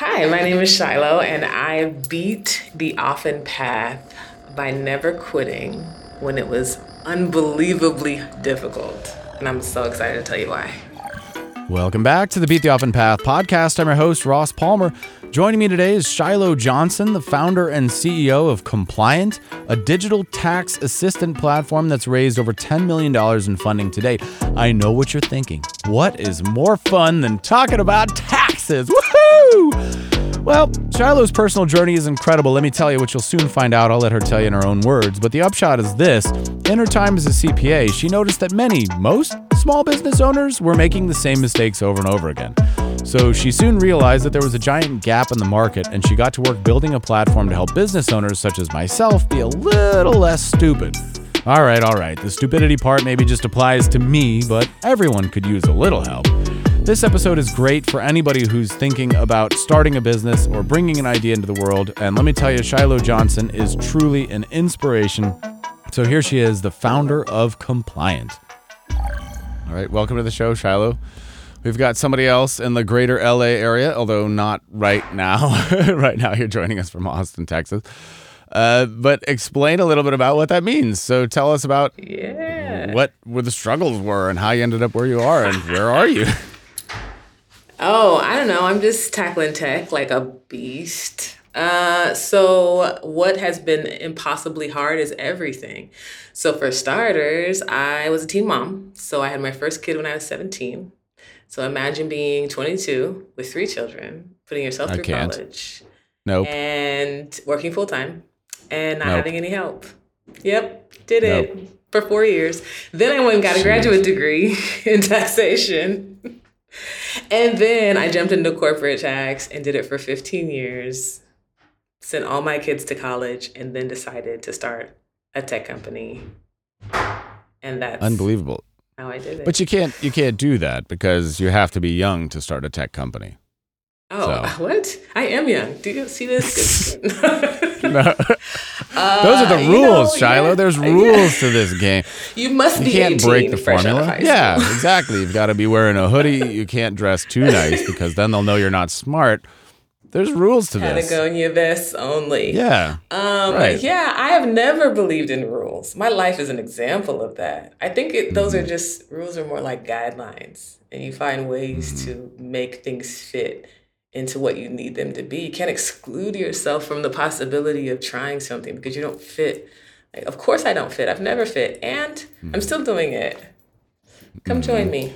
Hi, my name is Shiloh, and I beat the often path by never quitting when it was unbelievably difficult. And I'm so excited to tell you why. Welcome back to the Beat the Often Path podcast. I'm your host, Ross Palmer. Joining me today is Shiloh Johnson, the founder and CEO of Compliant, a digital tax assistant platform that's raised over $10 million in funding to date. I know what you're thinking. What is more fun than talking about taxes? Woohoo! Well, Shiloh's personal journey is incredible. Let me tell you, which you'll soon find out. I'll let her tell you in her own words. But the upshot is this In her time as a CPA, she noticed that many, most small business owners were making the same mistakes over and over again. So she soon realized that there was a giant gap in the market, and she got to work building a platform to help business owners such as myself be a little less stupid. All right, all right, the stupidity part maybe just applies to me, but everyone could use a little help. This episode is great for anybody who's thinking about starting a business or bringing an idea into the world. And let me tell you, Shiloh Johnson is truly an inspiration. So here she is, the founder of Compliant. All right, welcome to the show, Shiloh. We've got somebody else in the greater LA area, although not right now. right now, you're joining us from Austin, Texas. Uh, but explain a little bit about what that means. So tell us about Yeah. what where the struggles were and how you ended up where you are and where are you? Oh, I don't know. I'm just tackling tech like a beast. Uh, so what has been impossibly hard is everything. So for starters, I was a teen mom. So I had my first kid when I was 17. So imagine being 22 with three children, putting yourself I through can't. college Nope. and working full time and not Nope. having any help. Yep, did it for four years. Then I went and got a graduate degree in taxation. And then I jumped into corporate tax and did it for 15 years. Sent all my kids to college and then decided to start a tech company. And that's Unbelievable. how I did it. But you can't you can't do that because you have to be young to start a tech company. Oh, so- what? I am young. Do you see this? No. Those are the Uh, you rules, know, Shiloh. yeah, There's yeah. rules to this game. You must You be You can't 18 break the fresh out of formula. Yeah, exactly. You've got to be wearing a hoodie. You can't dress too nice because then they'll know you're not smart. There's rules to this. Patagonia vests only. Yeah. Um, Right. Yeah, I have never believed in rules. My life is an example of that. I think it, those Mm-hmm. are just rules are more like guidelines, and you find ways Mm-hmm. to make things fit into what you need them to be. You can't exclude yourself from the possibility of trying something because you don't fit. Like, of course, I don't fit. I've never fit, and Mm-hmm. I'm still doing it. Come join me.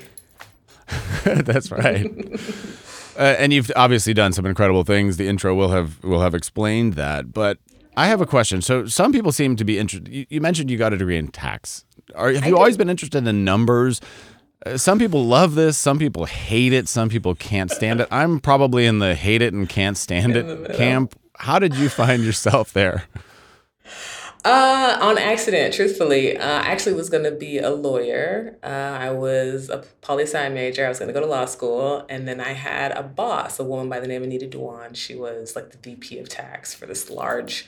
That's right. uh, and you've obviously done some incredible things. The intro will have will have explained that. But I have a question. So some people seem to be interested. You, you mentioned you got a degree in tax. Are, have you did. always been interested in numbers? Uh, some people love this. Some people hate it. Some people can't stand it. I'm probably in the hate it and can't stand it camp. How did you find yourself there? Uh, on accident, truthfully. Uh, I actually was going to be a lawyer. Uh, I was a poli sci major. I was going to go to law school. And then I had a boss, a woman by the name of Anita Dewan. She was like the VP of tax for this large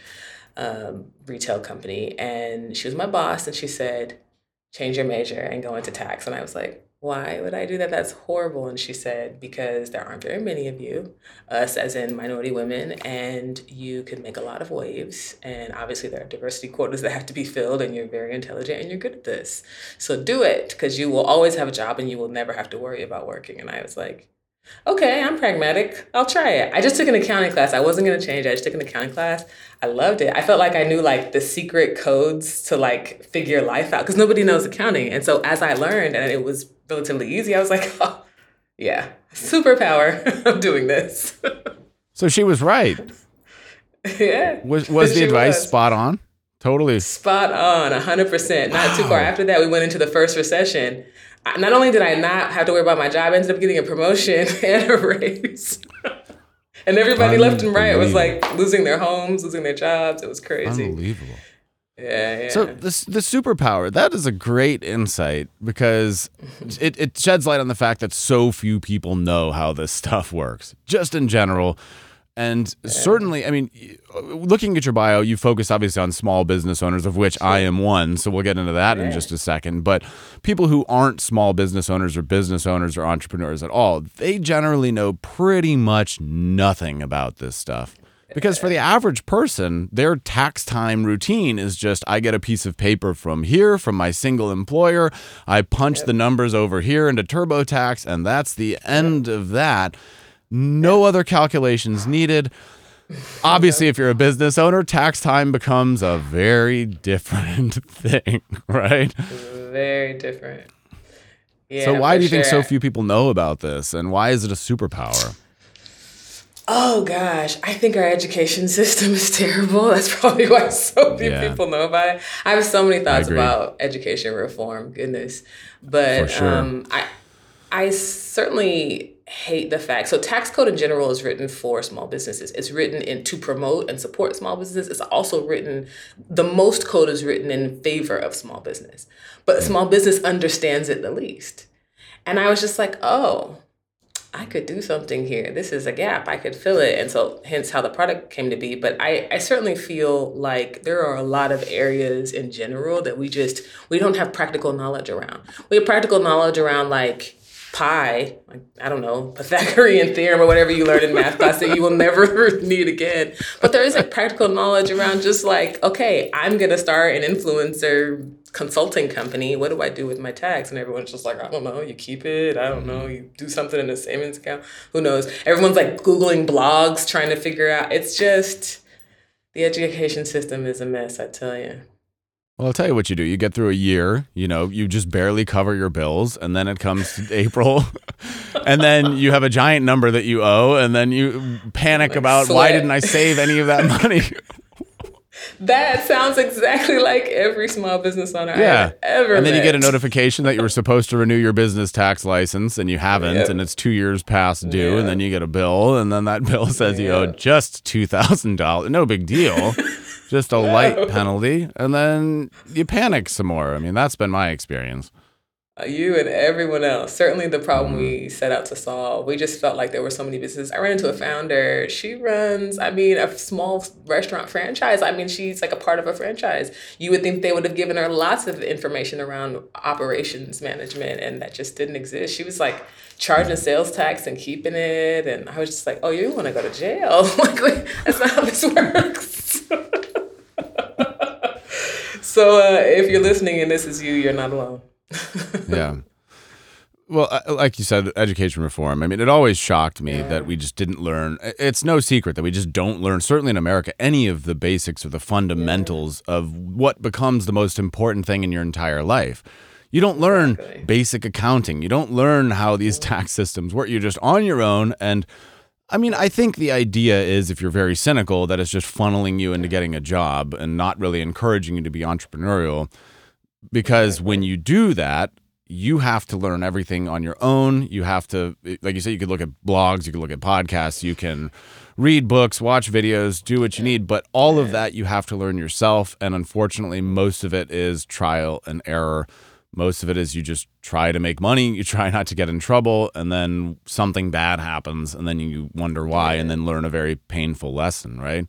um, retail company. And she was my boss. And she said, change your major and go into tax. And I was like, why would I do that? That's horrible. And she said, because there aren't very many of you, us as in minority women, and you could make a lot of waves. And obviously, there are diversity quotas that have to be filled, and you're very intelligent and you're good at this. So do it because you will always have a job and you will never have to worry about working. And I was like, okay, I'm pragmatic. I'll try it. I just took an accounting class. I wasn't going to change. I just took an accounting class. I loved it. I felt like I knew like the secret codes to like figure life out because nobody knows accounting. And so as I learned and it was relatively easy, I was like, oh, yeah, superpower. I'm doing this. So she was right. yeah. Was was the advice was. spot on? Totally. Spot on, 100%. Not too far after that, we went into the first recession. Not only did I not have to worry about my job, I ended up getting a promotion and a raise. and everybody left and right was like losing their homes, losing their jobs. It was crazy. Unbelievable. Yeah, yeah. So this the superpower that is a great insight because mm-hmm. it, it sheds light on the fact that so few people know how this stuff works. Just in general, And certainly, I mean, looking at your bio, you focus obviously on small business owners, of which I am one. So we'll get into that in just a second. But people who aren't small business owners or business owners or entrepreneurs at all, they generally know pretty much nothing about this stuff. Because for the average person, their tax time routine is just I get a piece of paper from here from my single employer, I punch the numbers over here into TurboTax, and that's the end of that. No other calculations needed. Obviously, if you're a business owner, tax time becomes a very different thing, right? Very different. Yeah, so, why do you think so few people know about this, and why is it a superpower? Oh gosh, I think our education system is terrible. That's probably why so few Yeah. people know about it. I have so many thoughts about education reform. Goodness, but sure. um, I I certainly hate the fact. So tax code in general is written for small businesses. It's written in to promote and support small businesses. It's also written. The most code is written in favor of small business, but small business understands it the least. And I was just like, oh, I could do something here. This is a gap. I could fill it. And so hence how the product came to be. But I, I certainly feel like there are a lot of areas in general that we just we don't have practical knowledge around. We have practical knowledge around like pi, like I don't know, Pythagorean theorem or whatever you learned in math class that you will never need again. But there is like practical knowledge around just like, okay, I'm gonna start an influencer consulting company. What do I do with my tax? And everyone's just like, I don't know. You keep it. I don't know. You do something in a savings account. Who knows? Everyone's like Googling blogs trying to figure out. It's just the education system is a mess, I tell you. Well, I'll tell you what you do. You get through a year, you know, you just barely cover your bills, and then it comes April, and then you have a giant number that you owe, and then you panic Like about why didn't I save any of that money? That sounds exactly like every small business owner yeah. I've ever and then you get a notification that you were supposed to renew your business tax license and you haven't, Yep. and it's two years past due, Yeah. and then you get a bill, and then that bill says you owe just $2,000. No big deal. Just a light penalty, and then you panic some more. I mean, that's been my experience. Uh, you and everyone else. Certainly the problem Mm-hmm. we set out to solve. We just felt like there were so many businesses. I ran into a founder. She runs, I mean, a small restaurant franchise. I mean, she's like a part of a franchise. You would think they would have given her lots of information around operations management, and that just didn't exist. She was like charging sales tax and keeping it. And I was just like, oh, you want to go to jail? like, that's not how this works. so uh, if you're listening and this is you, you're not alone. yeah. Well, uh, like you said, education reform. I mean, it always shocked me that we just didn't learn. It's no secret that we just don't learn, certainly in America, any of the basics or the fundamentals of what becomes the most important thing in your entire life. You don't learn Exactly. basic accounting. You don't learn how these tax systems work. You're just on your own. And I mean, I think the idea is, if you're very cynical, that it's just funneling you into getting a job and not really encouraging you to be entrepreneurial. Because when you do that you have to learn everything on your own. You have to like you said you could look at blogs you could look at podcasts you can read books watch videos do what you need. But all of that you have to learn yourself. And unfortunately most of it is trial and error most of it is you just try to make money you try not to get in trouble and then something bad happens and then you wonder why and then learn a very painful lesson right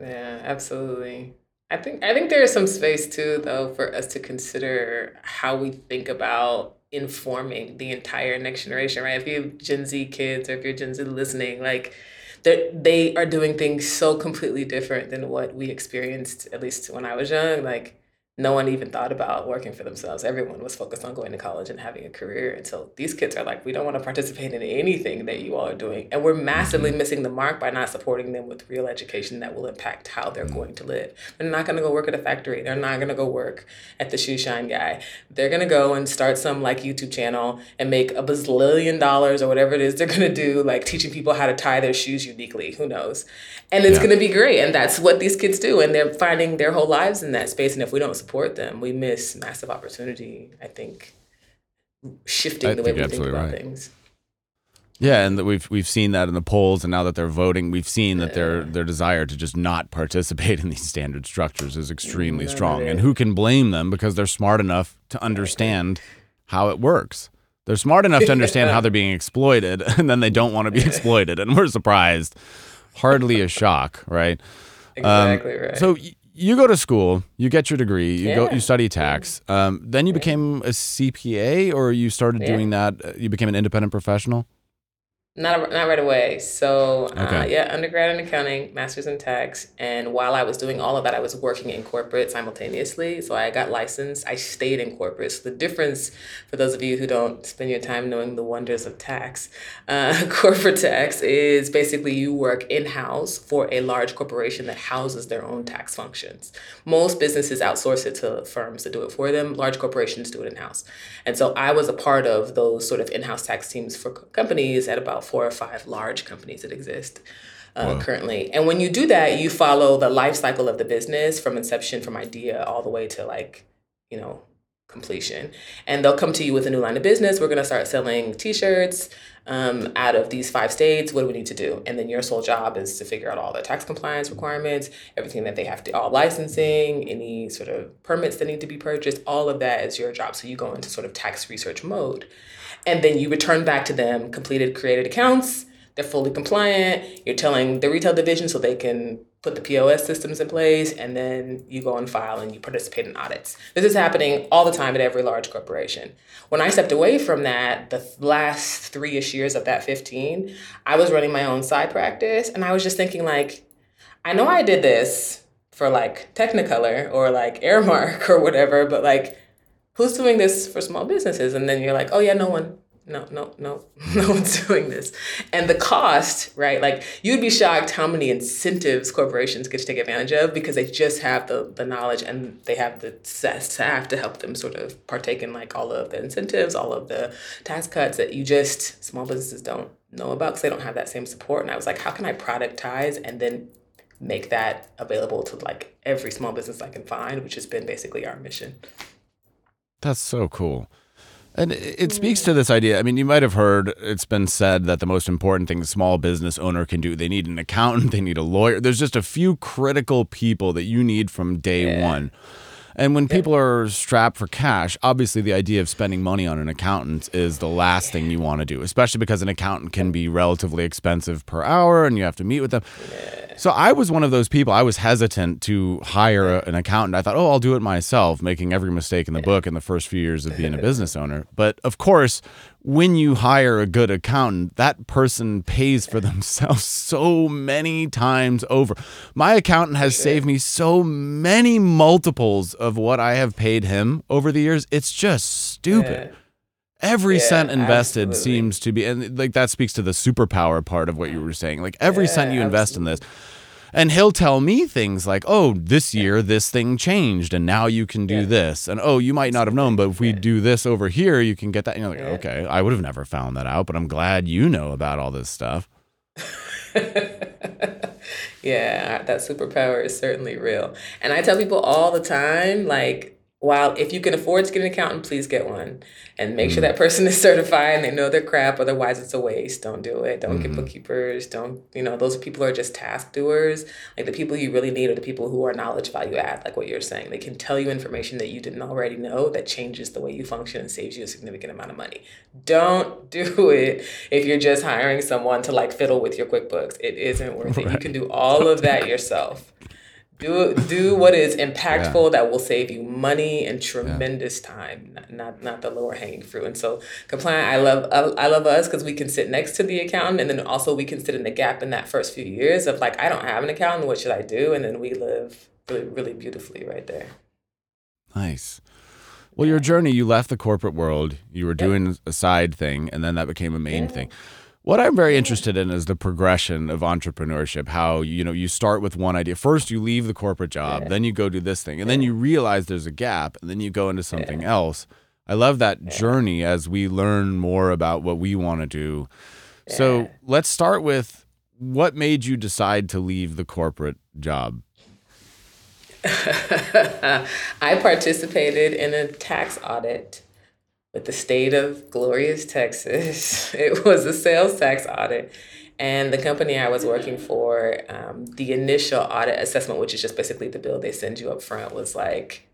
Yeah, absolutely. I think I think there is some space too, though, for us to consider how we think about informing the entire next generation, right? If you have Gen Z kids or if you're Gen Z listening, like they they are doing things so completely different than what we experienced, at least when I was young. Like no one even thought about working for themselves. Everyone was focused on going to college and having a career. And so these kids are like, we don't want to participate in anything that you all are doing. And we're massively mm-hmm. missing the mark by not supporting them with real education that will impact how they're mm-hmm. going to live. They're not going to go work at a factory. They're not going to go work at the shoe shine guy. They're going to go and start some like YouTube channel and make a bazillion dollars or whatever it is they're going to do, like teaching people how to tie their shoes uniquely. Who knows? And it's Yeah. going to be great. And that's what these kids do. And they're finding their whole lives in that space. And if we don't support them, we miss massive opportunity, I think, shifting I the way we think about right. things. Yeah, and that we've we've seen that in the polls, and now that they're voting, we've seen that their their desire to just not participate in these standard structures is extremely None strong. And who can blame them because they're smart enough to understand how it works. They're smart enough to understand how they're being exploited, and then they don't want to be exploited, and we're surprised hardly a shock, right? Exactly um, right. So y- you go to school, you get your degree, you go, you study tax. Um, then you became a CPA, or you started Yeah. doing that. uh, You became an independent professional. Not not right away. So uh, yeah, undergrad in accounting, master's in tax, and while I was doing all of that, I was working in corporate simultaneously. So I got licensed. I stayed in corporate. So the difference for those of you who don't spend your time knowing the wonders of tax, uh, corporate tax is basically you work in house for a large corporation that houses their own tax functions. Most businesses outsource it to firms to do it for them. Large corporations do it in house, and so I was a part of those sort of in house tax teams for co- companies at about four or five large companies that exist uh, currently. And when you do that, you follow the life cycle of the business from inception, from idea all the way to like, you know, completion. And they'll come to you with a new line of business. We're going to start selling T-shirts um, out of these five states. What do we need to do? And then your sole job is to figure out all the tax compliance requirements, everything that they have to, all licensing, any sort of permits that need to be purchased. All of that is your job. So you go into sort of tax research mode and then you return back to them completed created accounts they're fully compliant you're telling the retail division so they can put the pos systems in place and then you go and file and you participate in audits. This is happening all the time at every large corporation. When i stepped away from that the last three-ish years of that 15 i was running my own side practice and i was just thinking like i know i did this for like technicolor or like Aramark or whatever but like who's doing this for small businesses? And then you're like, oh yeah, no one. No, no, no, no one's doing this. And the cost, right? Like you'd be shocked how many incentives corporations get to take advantage of because they just have the, the knowledge and they have the staff to help them sort of partake in like all of the incentives, all of the tax cuts that you just, small businesses don't know about because they don't have that same support. And I was like, how can I productize and then make that available to like every small business I can find, which has been basically our mission. That's so cool. And it speaks to this idea. I mean, you might have heard it's been said that the most important thing a small business owner can do, they need an accountant, they need a lawyer. There's just a few critical people that you need from day Yeah. one. And when people are strapped for cash, obviously the idea of spending money on an accountant is the last thing you want to do, especially because an accountant can be relatively expensive per hour and you have to meet with them. So I was one of those people. I was hesitant to hire a- an accountant. I thought, oh, I'll do it myself, making every mistake in the book in the first few years of being a business owner. But of course, when you hire a good accountant, that person pays for themselves so many times over. My accountant has saved me so many multiples of what I have paid him over the years. It's just stupid. Yeah. Every Yeah, cent invested absolutely. seems to be, and like that speaks to the superpower part of what you were saying. Like every cent Yeah, you invest in this, and he'll tell me things like, "Oh, this year this thing changed, and now you can do Yeah. this," and "Oh, you might not have known, but if we Yeah. do this over here, you can get that." And you're like, Yeah. "Okay, I would have never found that out, but I'm glad you know about all this stuff." yeah, that superpower is certainly real. And I tell people all the time, like, while if you can afford to get an accountant, please get one and make sure mm. that person is certified and they know their crap. Otherwise, it's a waste. Don't do it. Don't get mm-hmm. bookkeepers. Don't, you know, those people are just task doers. Like the people you really need are the people who are knowledge value add, like what you're saying. They can tell you information that you didn't already know that changes the way you function and saves you a significant amount of money. Don't do it if you're just hiring someone to like fiddle with your QuickBooks. It isn't worth it. You can do all of that yourself. Do do what is impactful that will save you money and tremendous time, not, not not the lower hanging fruit. And so compliant, I love I, I love us because we can sit next to the accountant, and then also we can sit in the gap in that first few years of like I don't have an accountant, what should I do? And then we live really really beautifully right there. Nice. Well, your journey, you left the corporate world, you were doing a side thing, and then that became a main thing. What I'm very interested in is the progression of entrepreneurship. How you know you start with one idea. First, you leave the corporate job, then you go do this thing, and then you realize there's a gap, and then you go into something else. I love that journey as we learn more about what we want to do. So let's start with what made you decide to leave the corporate job. I participated in a tax audit with the state of glorious Texas. It was a sales tax audit. And the company I was working for, um, the initial audit assessment, which is just basically the bill they send you up front, was like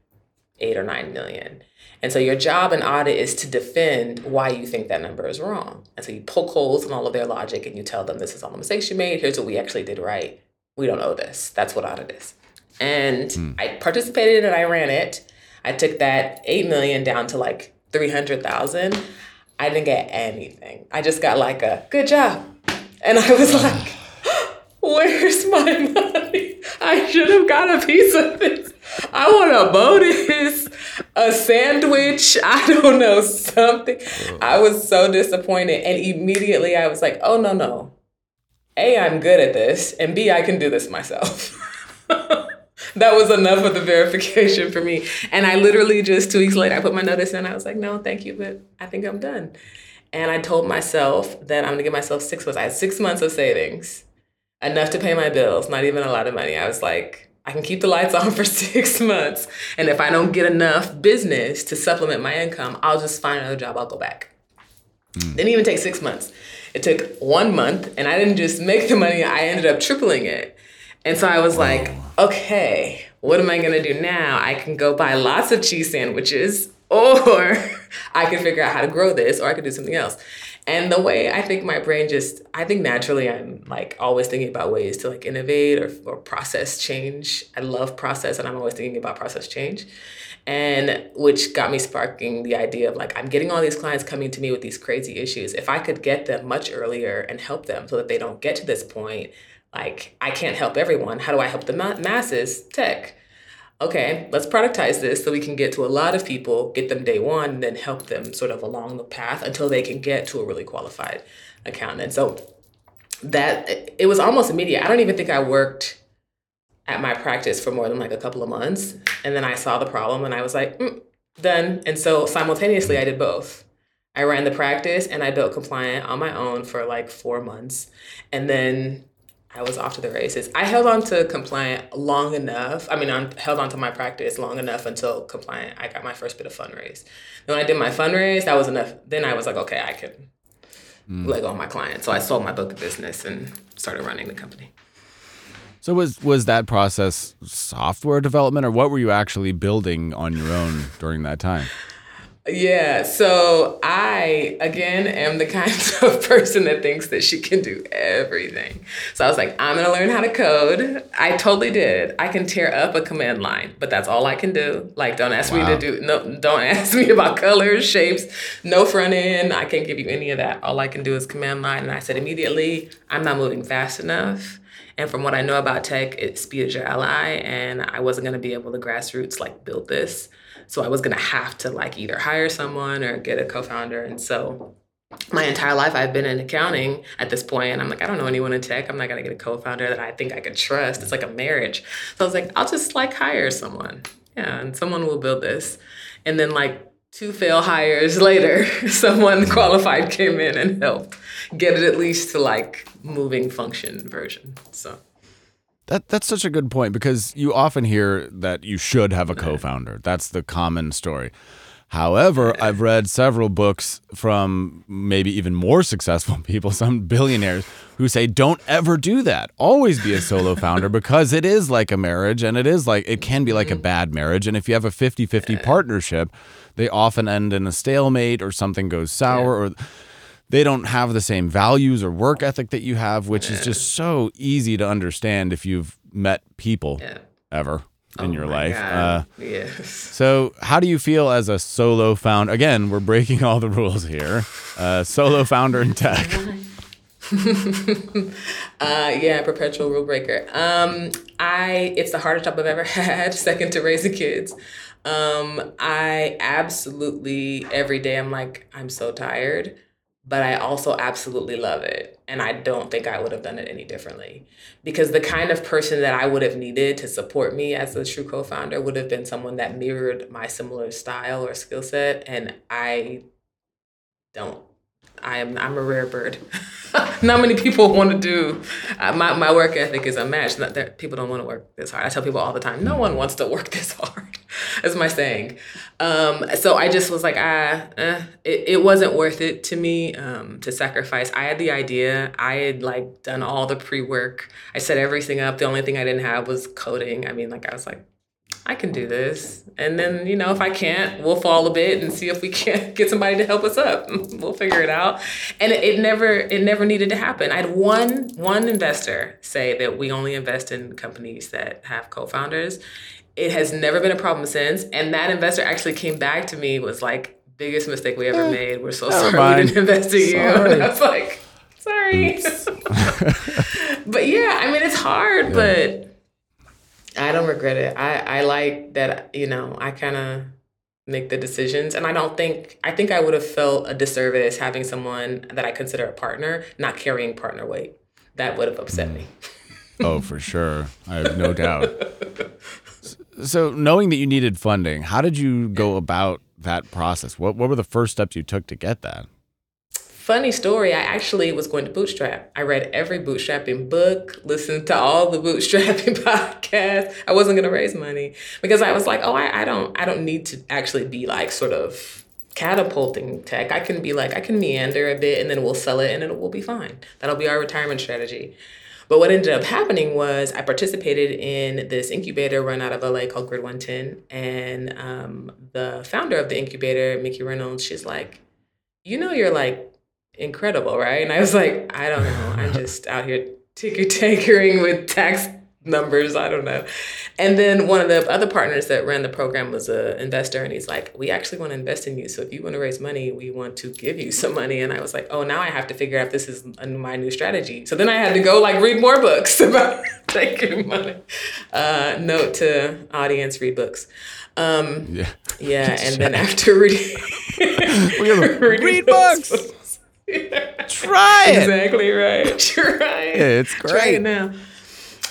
eight or nine million. And so your job in audit is to defend why you think that number is wrong. And so you poke holes in all of their logic and you tell them this is all the mistakes you made. Here's what we actually did right. We don't owe this. That's what audit is. And mm. I participated and I ran it. I took that eight million down to like three hundred thousand. I didn't get anything. I just got like a good job. And I was like, where's my money? I should have got a piece of this. I want a bonus, a sandwich, I don't know, something. I was so disappointed. And immediately I was like, oh, no, no. A, I'm good at this. And B, I can do this myself. that was enough of the verification for me. And I literally just two weeks later, I put my notice in. I was like, no, thank you, but I think I'm done. And I told myself that I'm gonna give myself six months. I had six months of savings, enough to pay my bills, not even a lot of money. I was like, I can keep the lights on for six months. And if I don't get enough business to supplement my income, I'll just find another job, I'll go back. Mm. Didn't even take six months. It took one month, and I didn't just make the money, I ended up tripling it. And so I was like, okay, what am I gonna do now? I can go buy lots of cheese sandwiches, or I can figure out how to grow this, or I could do something else. And the way I think my brain just, I think naturally I'm like always thinking about ways to like innovate or, or process change. I love process and I'm always thinking about process change. And which got me sparking the idea of like, I'm getting all these clients coming to me with these crazy issues. If I could get them much earlier and help them so that they don't get to this point, like I can't help everyone. How do I help the ma- masses? Tech. Okay, let's productize this so we can get to a lot of people, get them day one, and then help them sort of along the path until they can get to a really qualified accountant. So that it was almost immediate. I don't even think I worked at my practice for more than like a couple of months. And then I saw the problem and I was like, mm, done. And so simultaneously, I did both. I ran the practice and I built compliant on my own for like four months. And then I was off to the races. I held on to compliant long enough. I mean, I held on to my practice long enough until compliant. I got my first bit of fundraise. And when I did my fundraise, that was enough. Then I was like, okay, I could mm. let go of my client. So I sold my book of business and started running the company. So was was that process software development, or what were you actually building on your own during that time? Yeah, so I again am the kind of person that thinks that she can do everything. So I was like, I'm gonna learn how to code. I totally did. I can tear up a command line, but that's all I can do. Like, don't ask wow. me to do no. Don't ask me about colors, shapes, no front end. I can't give you any of that. All I can do is command line. And I said immediately, I'm not moving fast enough. And from what I know about tech, it speed is your ally, and I wasn't gonna be able to grassroots like build this. So I was gonna have to like either hire someone or get a co-founder. And so my entire life I've been in accounting at this point, and I'm like, I don't know anyone in tech. I'm not gonna get a co-founder that I think I could trust. It's like a marriage. So I was like, I'll just like hire someone. Yeah, and someone will build this. And then like two fail hires later, someone qualified came in and helped get it at least to like moving function version. So that that's such a good point because you often hear that you should have a co-founder. That's the common story. However, I've read several books from maybe even more successful people, some billionaires, who say don't ever do that. Always be a solo founder because it is like a marriage and it is like it can be like a mm-hmm. bad marriage and if you have a 50-50 partnership, they often end in a stalemate or something goes sour or they don't have the same values or work ethic that you have, which is just so easy to understand if you've met people yeah. ever in oh your life. Uh, yes. So, how do you feel as a solo founder? Again, we're breaking all the rules here. Uh, solo founder in tech. uh, yeah, perpetual rule breaker. Um, I it's the hardest job I've ever had, second to raising kids. Um, I absolutely every day I'm like I'm so tired but I also absolutely love it. And I don't think I would have done it any differently. Because the kind of person that I would have needed to support me as a true co founder would have been someone that mirrored my similar style or skill set. And I don't. I'm I'm a rare bird. Not many people want to do. Uh, my my work ethic is unmatched. Not that people don't want to work this hard. I tell people all the time, no one wants to work this hard. That's my saying. Um, so I just was like, ah, eh, it, it wasn't worth it to me um, to sacrifice. I had the idea. I had like done all the pre work. I set everything up. The only thing I didn't have was coding. I mean, like I was like, I can do this. And then, you know, if I can't, we'll fall a bit and see if we can't get somebody to help us up. we'll figure it out. And it, it never it never needed to happen. I had one one investor say that we only invest in companies that have co-founders. It has never been a problem since. And that investor actually came back to me was like, biggest mistake we ever eh, made. We're so sorry mind. we didn't invest in you. And I was like, sorry. but yeah, I mean it's hard, yeah. but I don't regret it. I, I like that, you know, I kind of make the decisions. And I don't think, I think I would have felt a disservice having someone that I consider a partner not carrying partner weight. That would have upset me. oh, for sure. I have no doubt. So, knowing that you needed funding, how did you go about that process? What, what were the first steps you took to get that? Funny story, I actually was going to bootstrap. I read every bootstrapping book, listened to all the bootstrapping podcasts. I wasn't gonna raise money because I was like, oh, I, I don't I don't need to actually be like sort of catapulting tech. I can be like, I can meander a bit and then we'll sell it and it will be fine. That'll be our retirement strategy. But what ended up happening was I participated in this incubator run out of LA called Grid 110. And um, the founder of the incubator, Mickey Reynolds, she's like, you know, you're like incredible, right? And I was like, I don't know. I'm just out here ticker takering with tax numbers. I don't know. And then one of the other partners that ran the program was an investor, and he's like, We actually want to invest in you. So if you want to raise money, we want to give you some money. And I was like, Oh, now I have to figure out if this is my new strategy. So then I had to go like read more books about taking money. Uh, note to audience: read books. Um, yeah. Yeah, and then after reading, read, read books. books Try it. Exactly right. Try it. Yeah, it's great. Try it now.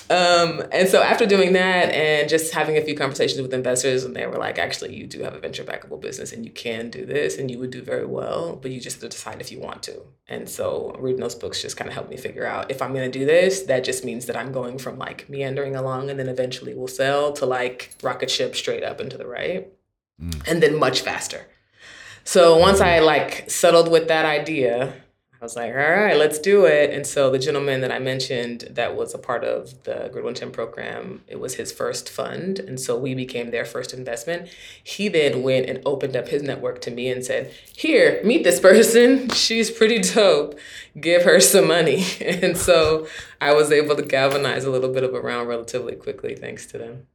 Um, and so after doing that and just having a few conversations with investors, and they were like, actually, you do have a venture backable business and you can do this and you would do very well, but you just have to decide if you want to. And so reading those books just kind of helped me figure out if I'm going to do this, that just means that I'm going from like meandering along and then eventually we'll sell to like rocket ship straight up into the right. Mm. And then much faster. So once I like settled with that idea, I was like, all right, let's do it. And so the gentleman that I mentioned that was a part of the Grid 110 program, it was his first fund. And so we became their first investment. He then went and opened up his network to me and said, here, meet this person. She's pretty dope. Give her some money. And so I was able to galvanize a little bit of a round relatively quickly thanks to them.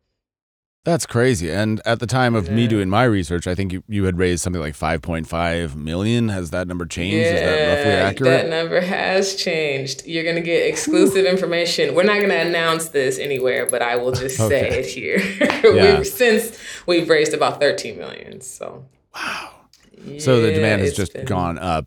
That's crazy. And at the time of yeah. me doing my research, I think you, you had raised something like 5.5 million. Has that number changed? Yeah, Is that roughly accurate? That number has changed. You're going to get exclusive information. We're not going to announce this anywhere, but I will just say it here. yeah. we've, since we've raised about 13 million. So, wow. so the demand has just been, gone up.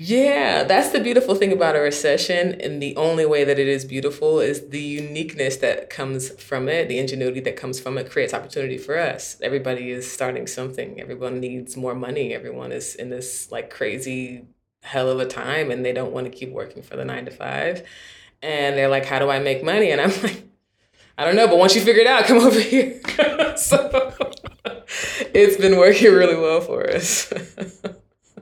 Yeah, that's the beautiful thing about a recession. And the only way that it is beautiful is the uniqueness that comes from it, the ingenuity that comes from it creates opportunity for us. Everybody is starting something. Everyone needs more money. Everyone is in this like crazy hell of a time and they don't want to keep working for the nine to five. And they're like, how do I make money? And I'm like, I don't know, but once you figure it out, come over here. so it's been working really well for us.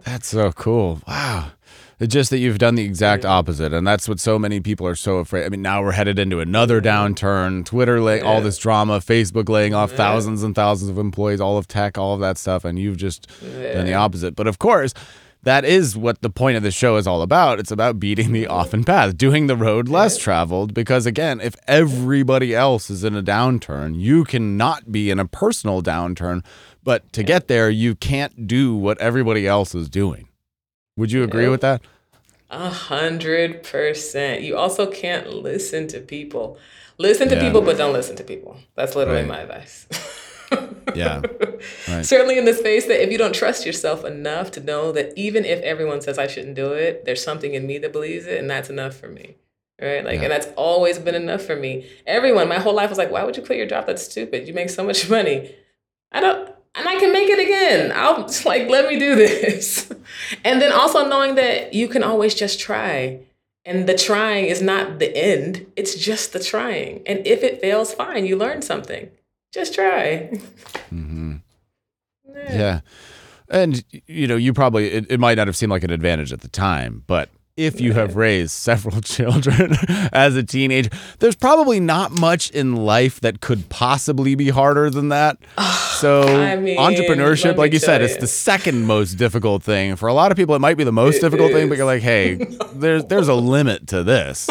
That's so cool. Wow. It's just that you've done the exact opposite. And that's what so many people are so afraid. I mean, now we're headed into another downturn. Twitter, laying all this drama, Facebook laying off thousands and thousands of employees, all of tech, all of that stuff. And you've just done the opposite. But of course, that is what the point of the show is all about. It's about beating the often path, doing the road less traveled. Because again, if everybody else is in a downturn, you cannot be in a personal downturn but to get there, you can't do what everybody else is doing. Would you agree with that? A hundred percent. You also can't listen to people. Listen to yeah. people, but don't listen to people. That's literally right. my advice. yeah. Right. Certainly in the space that if you don't trust yourself enough to know that even if everyone says I shouldn't do it, there's something in me that believes it, and that's enough for me. Right? Like, yeah. and that's always been enough for me. Everyone, my whole life was like, why would you quit your job? That's stupid. You make so much money. I don't and I can make it again. I'll just like let me do this. and then also knowing that you can always just try. And the trying is not the end. It's just the trying. And if it fails, fine, you learn something. Just try. Mm-hmm. Yeah. yeah. And you know, you probably it, it might not have seemed like an advantage at the time, but if you have raised several children as a teenager, there's probably not much in life that could possibly be harder than that. So, I mean, entrepreneurship, like you said, tell it's the second most difficult thing. For a lot of people, it might be the most It difficult thing, but you're like, hey, there's there's a limit to this.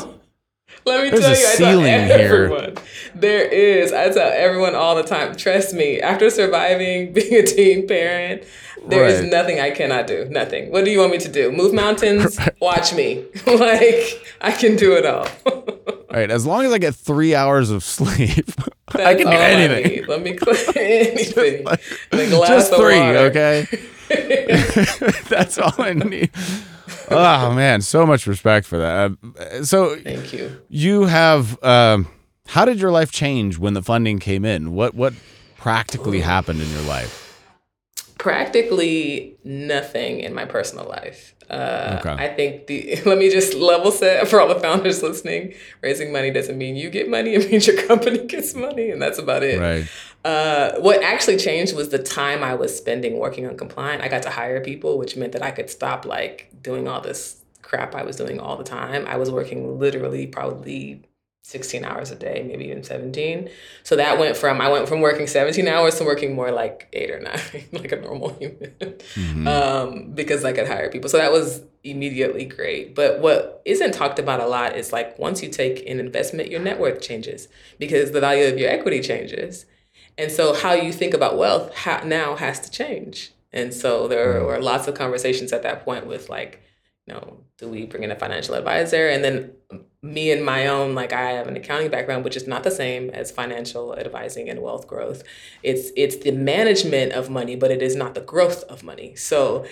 Let me There's tell a you, I ceiling tell here. everyone. There is. I tell everyone all the time. Trust me. After surviving being a teen parent, there is Right. nothing I cannot do. Nothing. What do you want me to do? Move mountains? Watch me. like I can do it all. All right, as long as I get three hours of sleep, I can do anything. Let me clear anything. A glass Just three, okay? That's all I need. Oh man, so much respect for that. Uh, So Thank you. you have. Um, how did your life change when the funding came in? What what practically happened in your life? practically nothing in my personal life. Uh, Okay. I think the let me just level set for all the founders listening. Raising money doesn't mean you get money; it means your company gets money, and that's about it. Right. Uh, what actually changed was the time I was spending working on compliant. I got to hire people, which meant that I could stop like doing all this crap I was doing all the time. I was working literally probably 16 hours a day, maybe even 17. So that went from I went from working 17 hours to working more like eight or nine, like a normal human, Mhm. um, because I could hire people. So that was immediately great. But what isn't talked about a lot is like once you take an investment, your net worth changes because the value of your equity changes. And so how you think about wealth ha- now has to change. And so there Mm. were lots of conversations at that point with like, you know, do we bring in a financial advisor? And then me and my own, like I have an accounting background, which is not the same as financial advising and wealth growth. It's it's the management of money, but it is not the growth of money. So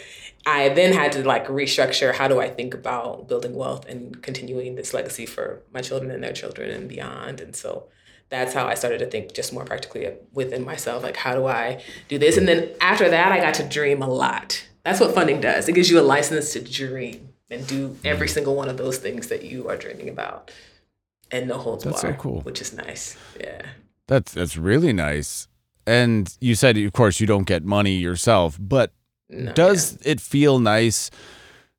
I then had to like restructure how do I think about building wealth and continuing this legacy for my children and their children and beyond. And so that's how I started to think just more practically within myself, like how do I do this? And then after that, I got to dream a lot. That's what funding does. It gives you a license to dream and do every mm. single one of those things that you are dreaming about, and no holds That's so barred, cool. which is nice. Yeah. That's that's really nice. And you said, of course, you don't get money yourself, but No, does it feel nice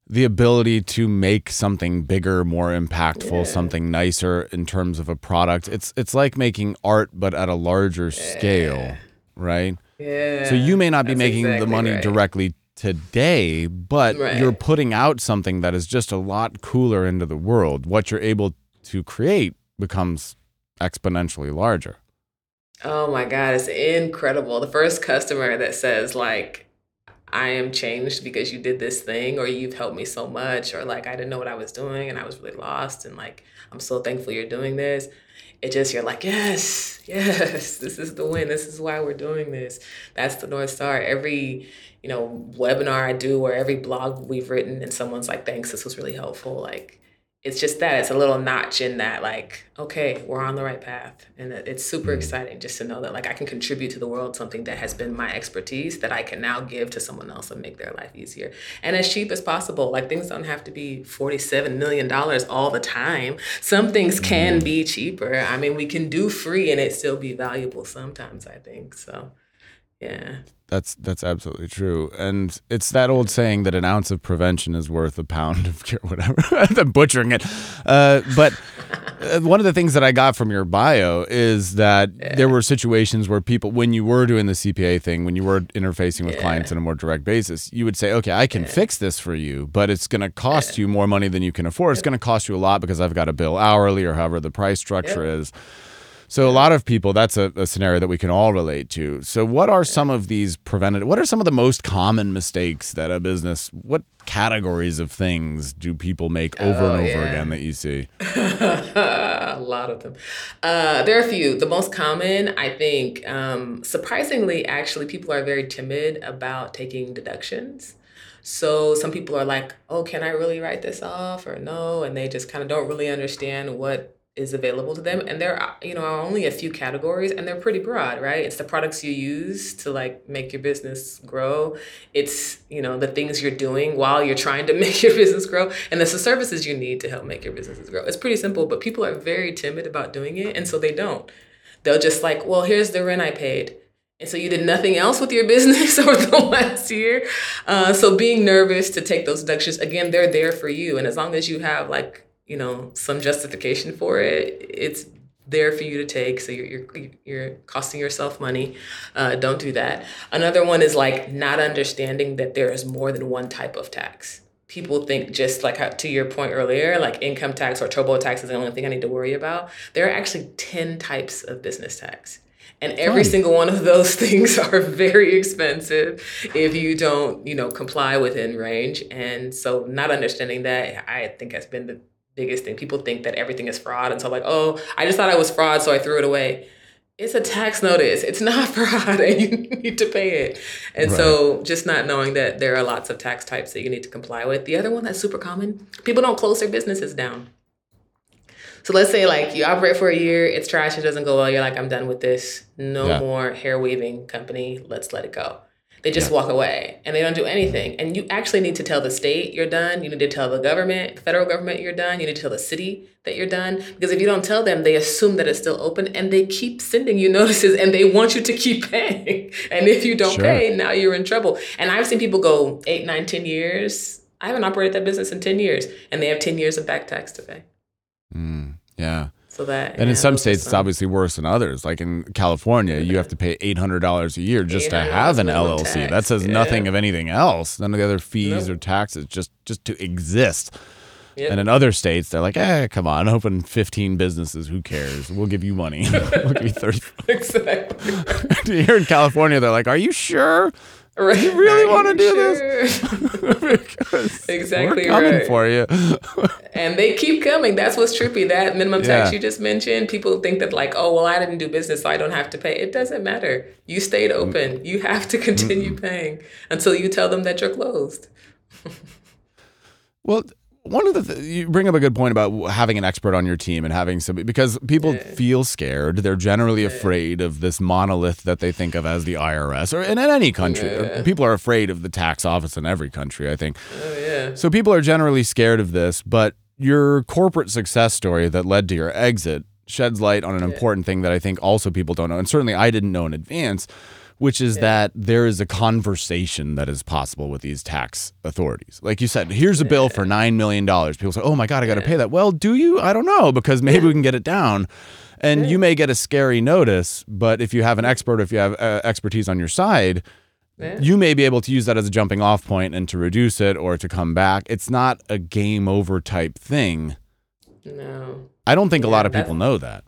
the ability to make something bigger more impactful Yeah. something nicer in terms of a product it's it's like making art but at a larger scale right yeah. yeah. so you may not be that's making the money right. directly today but Right. you're putting out something that is just a lot cooler into the world what you're able to create becomes exponentially larger Oh my God, it's incredible. The first customer that says, like, I am changed because you did this thing, or you've helped me so much, or like, I didn't know what I was doing and I was really lost, and like, I'm so thankful you're doing this. It just, you're like, yes, yes, this is the win. This is why we're doing this. That's the North Star. Every, you know, webinar I do or every blog we've written, and someone's like, thanks, this was really helpful. Like, it's just that it's a little notch in that like okay we're on the right path. And it's super mm-hmm. exciting just to know that like i can contribute to the world something that has been my expertise that i can now give to someone else and make their life easier. And as cheap as possible like things don't have to be 47 million dollars all the time. Some things can mm-hmm. be cheaper. I mean we can do free and it still be valuable sometimes i think so yeah That's that's absolutely true, and it's that old saying that an ounce of prevention is worth a pound of cure. Whatever, I'm butchering it. Uh, but uh, one of the things that I got from your bio is that there were situations where people, when you were doing the CPA thing, when you were interfacing with Yeah. clients on a more direct basis, you would say, "Okay, I can fix this for you, but it's going to cost you more money than you can afford. It's going to cost you a lot because I've got to bill hourly or however the price structure is." So a lot of people, that's a, a scenario that we can all relate to. So what are some of these preventative? What are some of the most common mistakes that a business? What categories of things do people make over Oh, and over yeah. again that you see? a lot of them. Uh, there are a few. The most common, I think, um, surprisingly, actually, people are very timid about taking deductions. So some people are like, "Oh, can I really write this off?" or "No," and they just kind of don't really understand what is available to them. And there are, you know, are only a few categories, and they're pretty broad, right? It's the products you use to like make your business grow. It's you know the things you're doing while you're trying to make your business grow, and it's the services you need to help make your businesses grow. It's pretty simple, but people are very timid about doing it, and so they don't. They'll just like, well, here's the rent I paid. And so you did nothing else with your business over the last year. Uh, so being nervous to take those deductions, again, they're there for you. And as long as you have like, you know, some justification for it, it's there for you to take. So you're you're, you're costing yourself money. Uh, don't do that. Another one is like not understanding that there is more than one type of tax. People think just like how, to your point earlier, like income tax or turbo tax is the only thing I need to worry about. There are actually 10 types of business tax. And every Fun. single one of those things are very expensive if you don't, you know, comply within range. And so not understanding that I think has been the biggest thing. People think that everything is fraud. And so like, oh, I just thought I was fraud, so I threw it away. It's a tax notice. It's not fraud and you need to pay it. And right. so just not knowing that there are lots of tax types that you need to comply with. The other one that's super common, people don't close their businesses down. So let's say like you operate for a year, it's trash, it doesn't go well, you're like, I'm done with this. No yeah. more hair weaving company. Let's let it go. They just yeah. walk away and they don't do anything. And you actually need to tell the state you're done. You need to tell the government, federal government you're done. You need to tell the city that you're done. Because if you don't tell them, they assume that it's still open and they keep sending you notices and they want you to keep paying. and if you don't sure. pay, now you're in trouble. And I've seen people go eight, nine, ten years. I haven't operated that business in 10 years and they have 10 years of back tax to pay. Mm, yeah. So that and in some states, it's obviously worse than others. Like in California, you have to pay eight hundred dollars a year just to have an LLC. Tax. That says yeah. nothing of anything else. None of the other fees nope. or taxes, just just to exist. Yep. And in other states, they're like, "Eh, come on, open 15 businesses. Who cares? We'll give you money. we'll give you 30." exactly. Here in California, they're like, "Are you sure? Right. You really want to do sure? this? exactly we're coming right. for you. and they keep coming. That's what's trippy. That minimum tax you just mentioned, people think that like, oh well, I didn't do business, so I don't have to pay. It doesn't matter. You stayed open. You have to continue paying until you tell them that you're closed. well, one of the th- you bring up a good point about having an expert on your team and having some because people yeah. feel scared they're generally yeah. afraid of this monolith that they think of as the IRS or in, in any country yeah. Uh, people are afraid of the tax office in every country I think oh, yeah. so people are generally scared of this but your corporate success story that led to your exit sheds light on an important thing that I think also people don't know and certainly I didn't know in advance which is yeah. that there is a conversation that is possible with these tax authorities. Like you said, here's a bill for $9 million. People say, oh my God, I got to pay that. Well, do you? I don't know, because maybe we can get it down. And you may get a scary notice, but if you have an expert, if you have uh, expertise on your side, yeah. you may be able to use that as a jumping off point and to reduce it or to come back. It's not a game over type thing. No. I don't think yeah, a lot of people know that.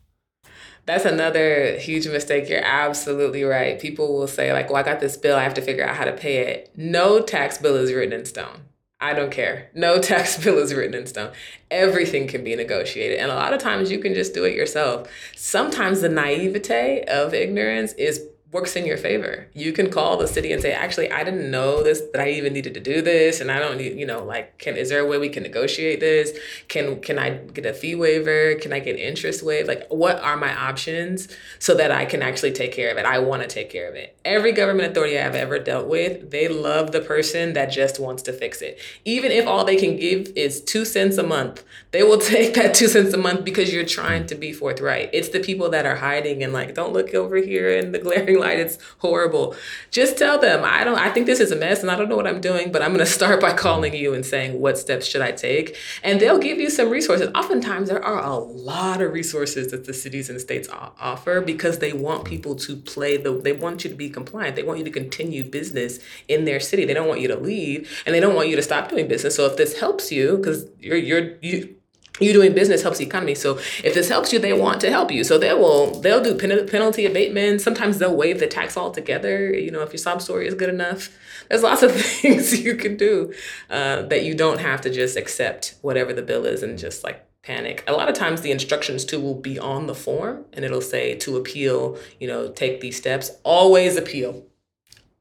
That's another huge mistake. You're absolutely right. People will say, like, well, I got this bill, I have to figure out how to pay it. No tax bill is written in stone. I don't care. No tax bill is written in stone. Everything can be negotiated. And a lot of times you can just do it yourself. Sometimes the naivete of ignorance is works in your favor. You can call the city and say, actually, I didn't know this, that I even needed to do this. And I don't need, you know, like, can, is there a way we can negotiate this? Can, can I get a fee waiver? Can I get interest waived? Like, what are my options so that I can actually take care of it? I want to take care of it. Every government authority I've ever dealt with, they love the person that just wants to fix it. Even if all they can give is two cents a month, they will take that two cents a month because you're trying to be forthright. It's the people that are hiding and like, don't look over here in the glaring light. It's horrible. Just tell them, I don't I think this is a mess and I don't know what I'm doing, but I'm going to start by calling you and saying what steps should I take? And they'll give you some resources. Oftentimes there are a lot of resources that the cities and states offer because they want people to play the they want you to be compliant. They want you to continue business in their city. They don't want you to leave and they don't want you to stop doing business. So if this helps you cuz you're you're you you doing business helps the economy. So if this helps you, they want to help you. So they will they'll do pen- penalty abatement. Sometimes they'll waive the tax altogether. You know, if your sob story is good enough, there's lots of things you can do uh, that you don't have to just accept whatever the bill is and just like panic. A lot of times the instructions too will be on the form and it'll say to appeal. You know, take these steps. Always appeal.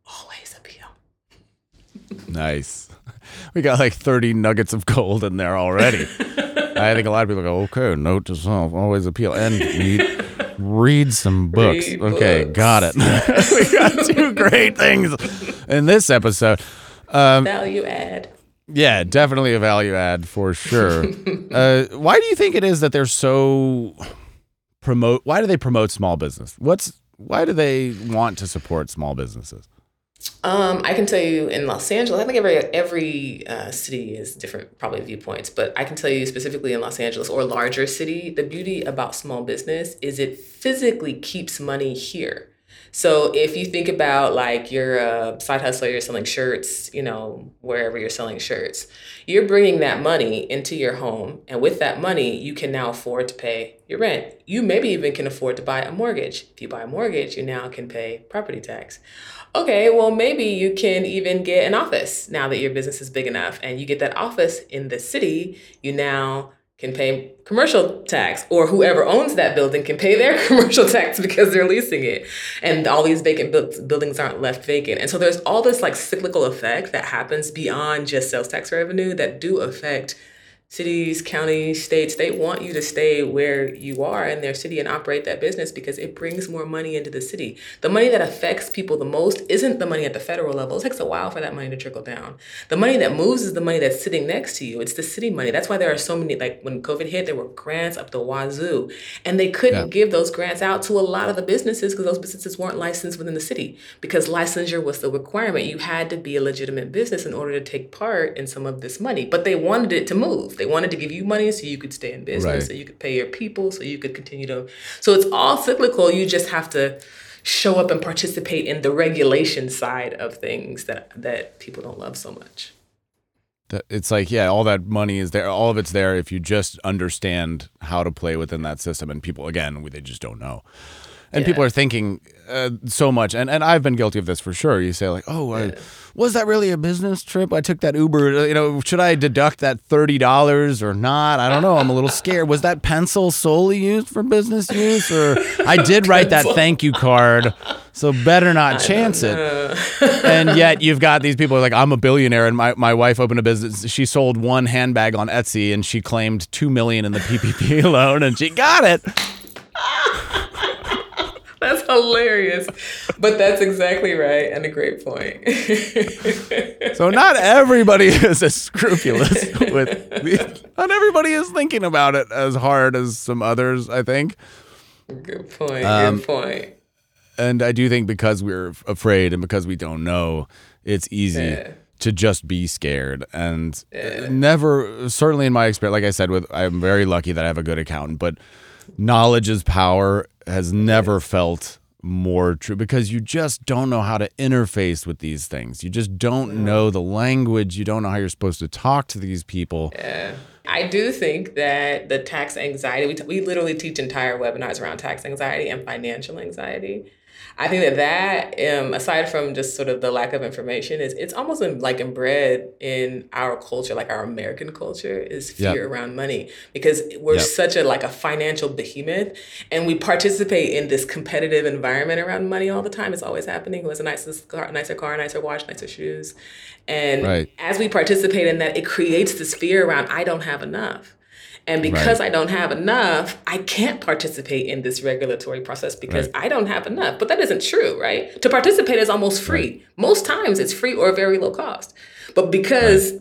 Always appeal. nice. We got like 30 nuggets of gold in there already. I think a lot of people go, okay, note to self, always appeal, and read, read some books. Read okay, books. got it. we got two great things in this episode. Um, value add. Yeah, definitely a value add for sure. uh, why do you think it is that they're so promote? Why do they promote small business? What's why do they want to support small businesses? Um, I can tell you in Los Angeles, I think every every uh, city is different, probably viewpoints, but I can tell you specifically in Los Angeles or larger city, the beauty about small business is it physically keeps money here. So if you think about like you're a side hustler, you're selling shirts, you know, wherever you're selling shirts, you're bringing that money into your home. And with that money, you can now afford to pay your rent. You maybe even can afford to buy a mortgage. If you buy a mortgage, you now can pay property tax. Okay, well, maybe you can even get an office now that your business is big enough and you get that office in the city. You now can pay commercial tax or whoever owns that building can pay their commercial tax because they're leasing it and all these vacant buildings aren't left vacant and so there's all this like cyclical effect that happens beyond just sales tax revenue that do affect cities, counties, states, they want you to stay where you are in their city and operate that business because it brings more money into the city. The money that affects people the most isn't the money at the federal level. It takes a while for that money to trickle down. The money that moves is the money that's sitting next to you. It's the city money. That's why there are so many, like when COVID hit, there were grants up the wazoo. And they couldn't yeah. give those grants out to a lot of the businesses because those businesses weren't licensed within the city because licensure was the requirement. You had to be a legitimate business in order to take part in some of this money, but they wanted it to move. They wanted to give you money so you could stay in business, right. so you could pay your people, so you could continue to. So it's all cyclical. You just have to show up and participate in the regulation side of things that that people don't love so much. It's like, yeah, all that money is there. All of it's there if you just understand how to play within that system. And people, again, they just don't know and yeah. people are thinking uh, so much. And, and i've been guilty of this for sure. You say like oh yeah. was that really a business trip? I took that uber you know should i deduct that $30 or not? I don't know. I'm a little scared. Was that pencil solely used for business use? Or i did write that thank you card so better not chance it. and yet you've got these people like i'm a billionaire and my, my wife opened a business. She sold one handbag on etsy and she claimed 2 million in the ppp loan and she got it That's hilarious. But that's exactly right and a great point. so not everybody is as scrupulous with not everybody is thinking about it as hard as some others, I think. Good point. Um, good point. And I do think because we're afraid and because we don't know, it's easy. Yeah to just be scared and yeah. never certainly in my experience like i said with i'm very lucky that i have a good accountant but knowledge is power has never felt more true because you just don't know how to interface with these things. You just don't mm. know the language. You don't know how you're supposed to talk to these people. Yeah. I do think that the tax anxiety, we, t- we literally teach entire webinars around tax anxiety and financial anxiety. I think that that, um, aside from just sort of the lack of information, is it's almost like inbred in our culture, like our American culture, is fear yep. around money because we're yep. such a like a financial behemoth, and we participate in this competitive environment around money all the time. It's always happening. Who has a nicer car, nicer car, nicer watch, nicer shoes, and right. as we participate in that, it creates this fear around I don't have enough. And because right. I don't have enough, I can't participate in this regulatory process because right. I don't have enough. But that isn't true, right? To participate is almost free. Right. Most times it's free or very low cost. But because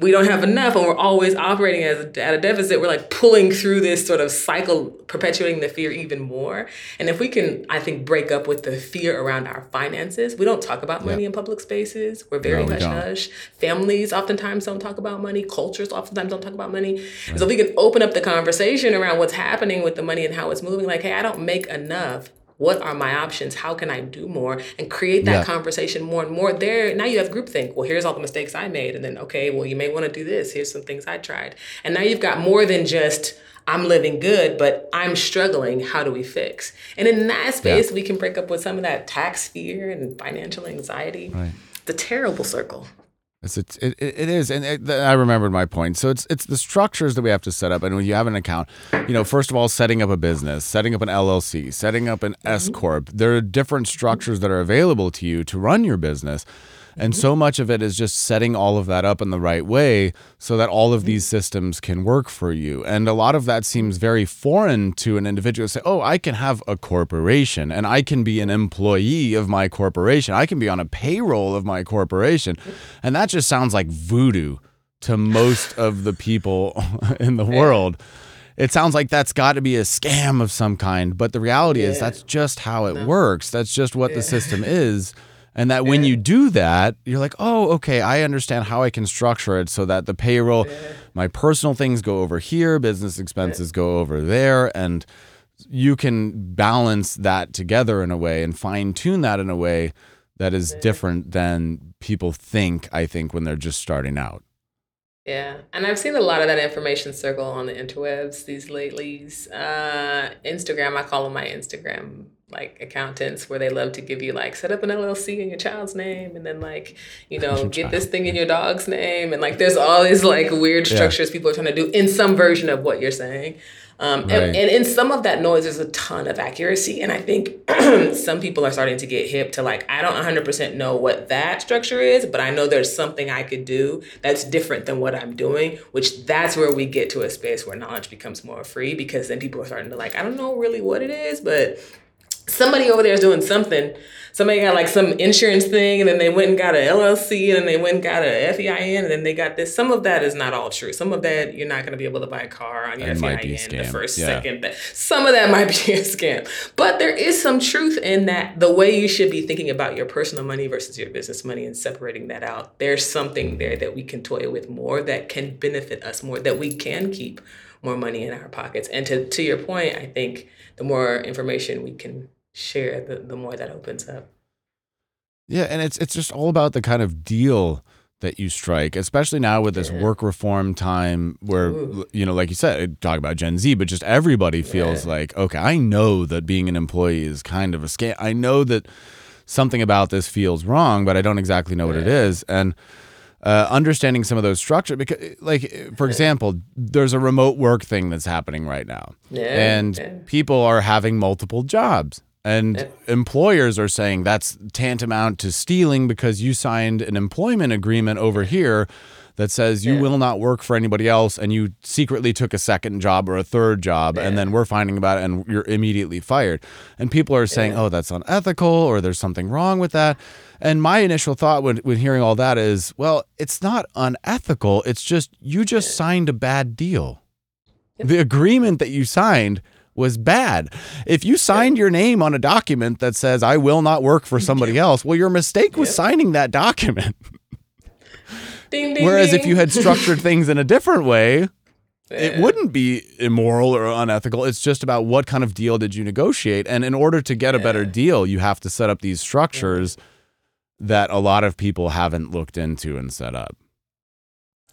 we don't have enough and we're always operating as a, at a deficit, we're like pulling through this sort of cycle, perpetuating the fear even more. And if we can, I think, break up with the fear around our finances, we don't talk about money yep. in public spaces. We're very no, hush hush. Families oftentimes don't talk about money. Cultures oftentimes don't talk about money. Right. So if we can open up the conversation around what's happening with the money and how it's moving, like, hey, I don't make enough what are my options how can i do more and create that yeah. conversation more and more there now you have groupthink well here's all the mistakes i made and then okay well you may want to do this here's some things i tried and now you've got more than just I'm living good, but I'm struggling. How do we fix? And in that space, yeah. we can break up with some of that tax fear and financial anxiety. Right. The terrible circle. It's, it, it is, and it, I remembered my point. So it's it's the structures that we have to set up, and when you have an account, you know, first of all, setting up a business, setting up an LLC, setting up an S mm-hmm. corp. There are different structures that are available to you to run your business. And mm-hmm. so much of it is just setting all of that up in the right way so that all of mm-hmm. these systems can work for you. And a lot of that seems very foreign to an individual say, oh, I can have a corporation and I can be an employee of my corporation. I can be on a payroll of my corporation. And that just sounds like voodoo to most of the people in the world. it sounds like that's got to be a scam of some kind. But the reality is that's just how it No. works. That's just what the system is. And that when you do that, you're like, oh, okay, I understand how I can structure it so that the payroll, my personal things go over here, business expenses go over there. And you can balance that together in a way and fine tune that in a way that is different than people think, I think, when they're just starting out. Yeah, and I've seen a lot of that information circle on the interwebs these latelys. Uh, Instagram, I call them my Instagram like accountants, where they love to give you like set up an LLC in your child's name, and then like you know get this thing in your dog's name, and like there's all these like weird Yeah. structures people are trying to do in some version of what you're saying. Um, Right. and, and in some of that noise, there's a ton of accuracy. And I think some people are starting to get hip to like, I don't 100% know what that structure is, but I know there's something I could do that's different than what I'm doing, which that's where we get to a space where knowledge becomes more free because then people are starting to like, I don't know really what it is, but somebody over there is doing something. Somebody got like some insurance thing, and then they went and got a LLC, and then they went and got a FEIN, and then they got this. Some of that is not all true. Some of that you're not going to be able to buy a car on your It might be a FEIN the first Yeah. second. That some of that might be a scam, but there is some truth in that. The way you should be thinking about your personal money versus your business money and separating that out. There's something there that we can toy with more that can benefit us more. That we can keep more money in our pockets. And to to your point, I think the more information we can share, the, the more that opens up. Yeah, and it's it's just all about the kind of deal that you strike, especially now with this Yeah. work reform time where Ooh. you know, like you said, talk about Gen Z, but just everybody feels Yeah. like, okay, I know that being an employee is kind of a scam. I know that something about this feels wrong, but I don't exactly know what it is. And uh, understanding some of those structures, because like for example there's a remote work thing that's happening right now Yeah, and yeah. people are having multiple jobs and Yeah. employers are saying that's tantamount to stealing because you signed an employment agreement over here that says you Yeah. will not work for anybody else and you secretly took a second job or a third job and then we're finding about it and you're immediately fired. And people are saying Yeah. oh that's unethical or there's something wrong with that. And my initial thought when, when hearing all that is well it's not unethical. It's just you just signed a bad deal. The agreement that you signed was bad. If you signed your name on a document that says I will not work for somebody else, well your mistake was signing that document. Ding, ding, Whereas if you had structured things in a different way, it wouldn't be immoral or unethical. It's just about what kind of deal did you negotiate. And in order to get a better deal, you have to set up these structures that a lot of people haven't looked into and set up.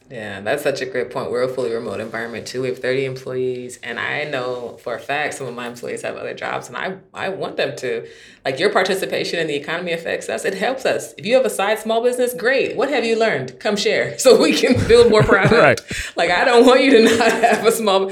Yeah, that's such a great point. We're a fully remote environment too. We have 30 employees, and I know for a fact some of my employees have other jobs, and I, I want them to. Like your participation in the economy affects us, it helps us. If you have a side small business, great. What have you learned? Come share so we can build more product. Right. Like, I don't want you to not have a small,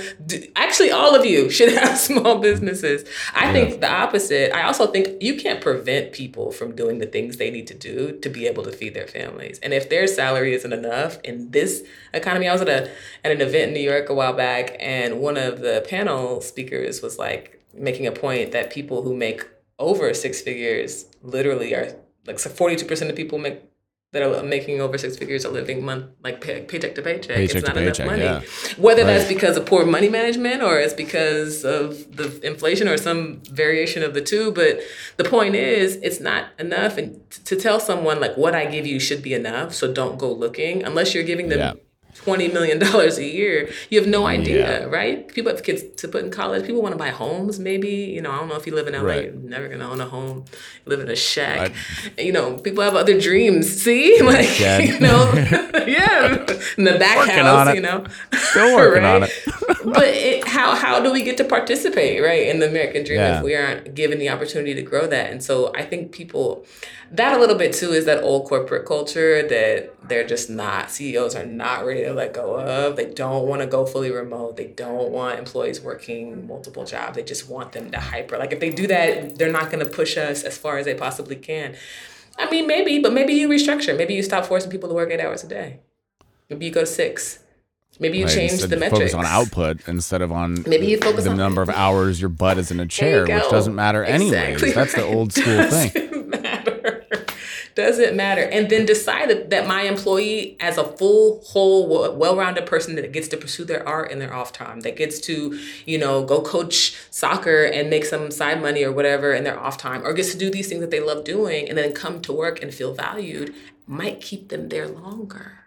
actually, all of you should have small businesses. I think the opposite. I also think you can't prevent people from doing the things they need to do to be able to feed their families. And if their salary isn't enough in this economy, I was at a at an event in New York a while back, and one of the panel speakers was like making a point that people who make over six figures literally are like so 42% of people make that are making over six figures are living month like pay, paycheck to paycheck. Paycheck it's not paycheck, enough money. yeah. Whether that's because of poor money management or it's because of the inflation or some variation of the two. But the point is, it's not enough. And to tell someone like what I give you should be enough, so don't go looking unless you're giving them. Yeah. Twenty million dollars a year, you have no idea, Yeah. right? People have kids to put in college. People want to buy homes, maybe. You know, I don't know if you live in LA, Right. you're never gonna own a home. You live in a shack. you know, people have other dreams. See, like Shed. you know, yeah, in the back Working house. You know, Still working on Right? it. but it, how how do we get to participate right in the American dream Yeah. if we aren't given the opportunity to grow that? And so I think people that a little bit too is that old corporate culture that they're just not CEOs are not ready to let go of. They don't want to go fully remote. They don't want employees working multiple jobs. They just want them to hyper. Like if they do that, they're not going to push us as far as they possibly can. I mean, maybe, but maybe you restructure. Maybe you stop forcing people to work eight hours a day. Maybe you go to six. Maybe you Right, change the metrics. Focus on output instead of on Maybe you focus on the on- number of hours your butt is in a chair, which doesn't matter anyways. Exactly That's the old school thing. Doesn't matter. And then decide that my employee, as a full, whole, well rounded person that gets to pursue their art in their off time, that gets to, you know, go coach soccer and make some side money or whatever in their off time, or gets to do these things that they love doing and then come to work and feel valued, might keep them there longer.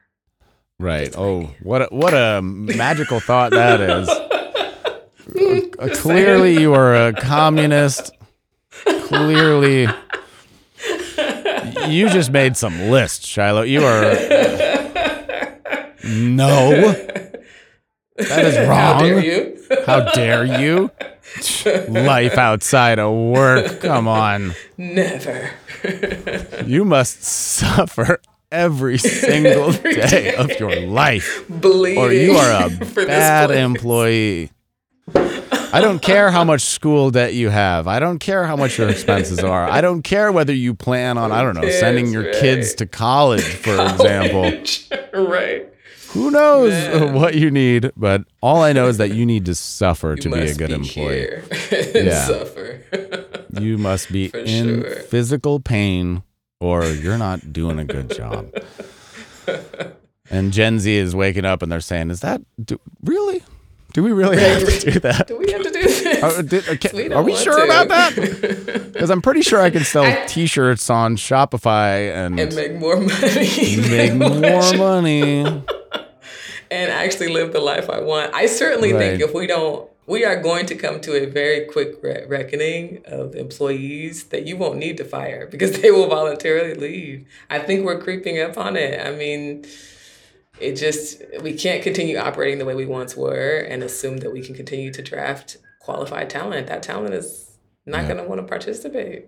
Right. Oh, what a, what a magical thought that is. Uh, clearly, you are a communist. Clearly, you just made some lists, Shiloh. You are. No. That is wrong. How dare you? How dare you? Life outside of work. Come on. Never. You must suffer every single Every day day. of your life, Bleeding. or you are a bad employee. I don't care how much school debt you have. I don't care how much your expenses are. I don't care whether you plan on, I don't know, Yes, sending your kids to college, for example. right. Who knows Man. what you need, but all I know is that you need to suffer to be a good be employee. Yeah. suffer. You must be For in sure. physical pain or you're not doing a good job. And Gen Z is waking up and they're saying, "Is that do, really? Do we really have to do that? Do we have to do this? Are, did- uh, okay, We are we sure to. about that? Because I'm pretty sure I can sell I- T-shirts on Shopify and, and make more money. make more what money. and actually live the life I want. I certainly think if we don't, we are going to come to a very quick re- reckoning of employees that you won't need to fire because they will voluntarily leave. I think we're creeping up on it. I mean, it just, we can't continue operating the way we once were and assume that we can continue to draft qualified talent. That talent is not Yeah. going to want to participate.